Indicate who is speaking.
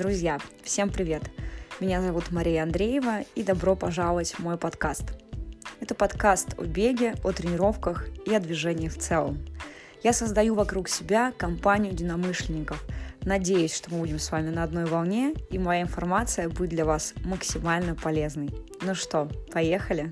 Speaker 1: Друзья, всем привет! Меня зовут Мария Андреева и добро пожаловать в мой подкаст. Это подкаст о беге, о тренировках и о движении в целом. Я создаю вокруг себя компанию единомышленников. Надеюсь, что мы будем с вами на одной волне и моя информация будет для вас максимально полезной. Ну что, поехали?